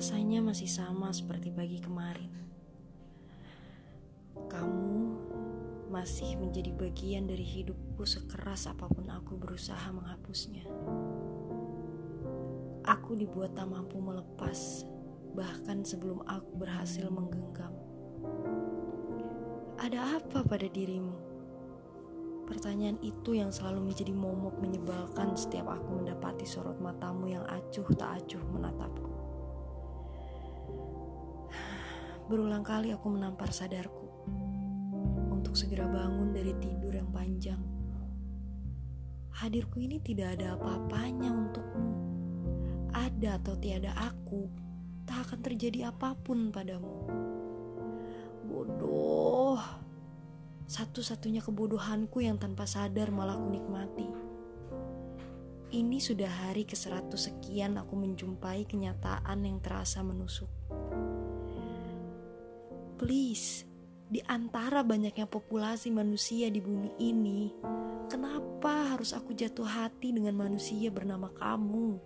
Rasanya masih sama seperti pagi kemarin. Kamu masih menjadi bagian dari hidupku sekeras apa pun aku berusaha menghapusnya. Aku dibuat tak mampu melepas, bahkan sebelum aku berhasil menggenggam. Ada apa pada dirimu? Pertanyaan itu yang selalu menjadi momok menyebalkan setiap aku mendapati sorot matamu yang acuh tak acuh menatapku. Berulang kali aku menampar sadarku untuk segera bangun dari tidur yang panjang. Hadirku ini tidak ada apa-apanya untukmu. Ada atau tiada aku, tak akan terjadi apa pun padamu. Bodoh satu-satunya kebodohanku yang tanpa sadar malah ku nikmati. Ini sudah hari ke seratus sekian aku menjumpai kenyataan yang terasa menusuk. Please, di antara banyaknya populasi manusia di bumi ini, kenapa harus aku jatuh hati dengan manusia bernama kamu?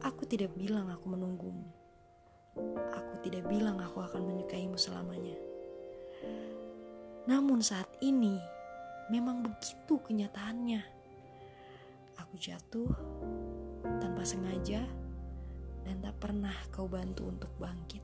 Aku tidak bilang aku menunggumu. Aku tidak bilang aku akan menyukaimu selamanya. Namun saat ini memang begitu kenyataannya. Aku jatuh tanpa sengaja dan tak pernah kau bantu untuk bangkit.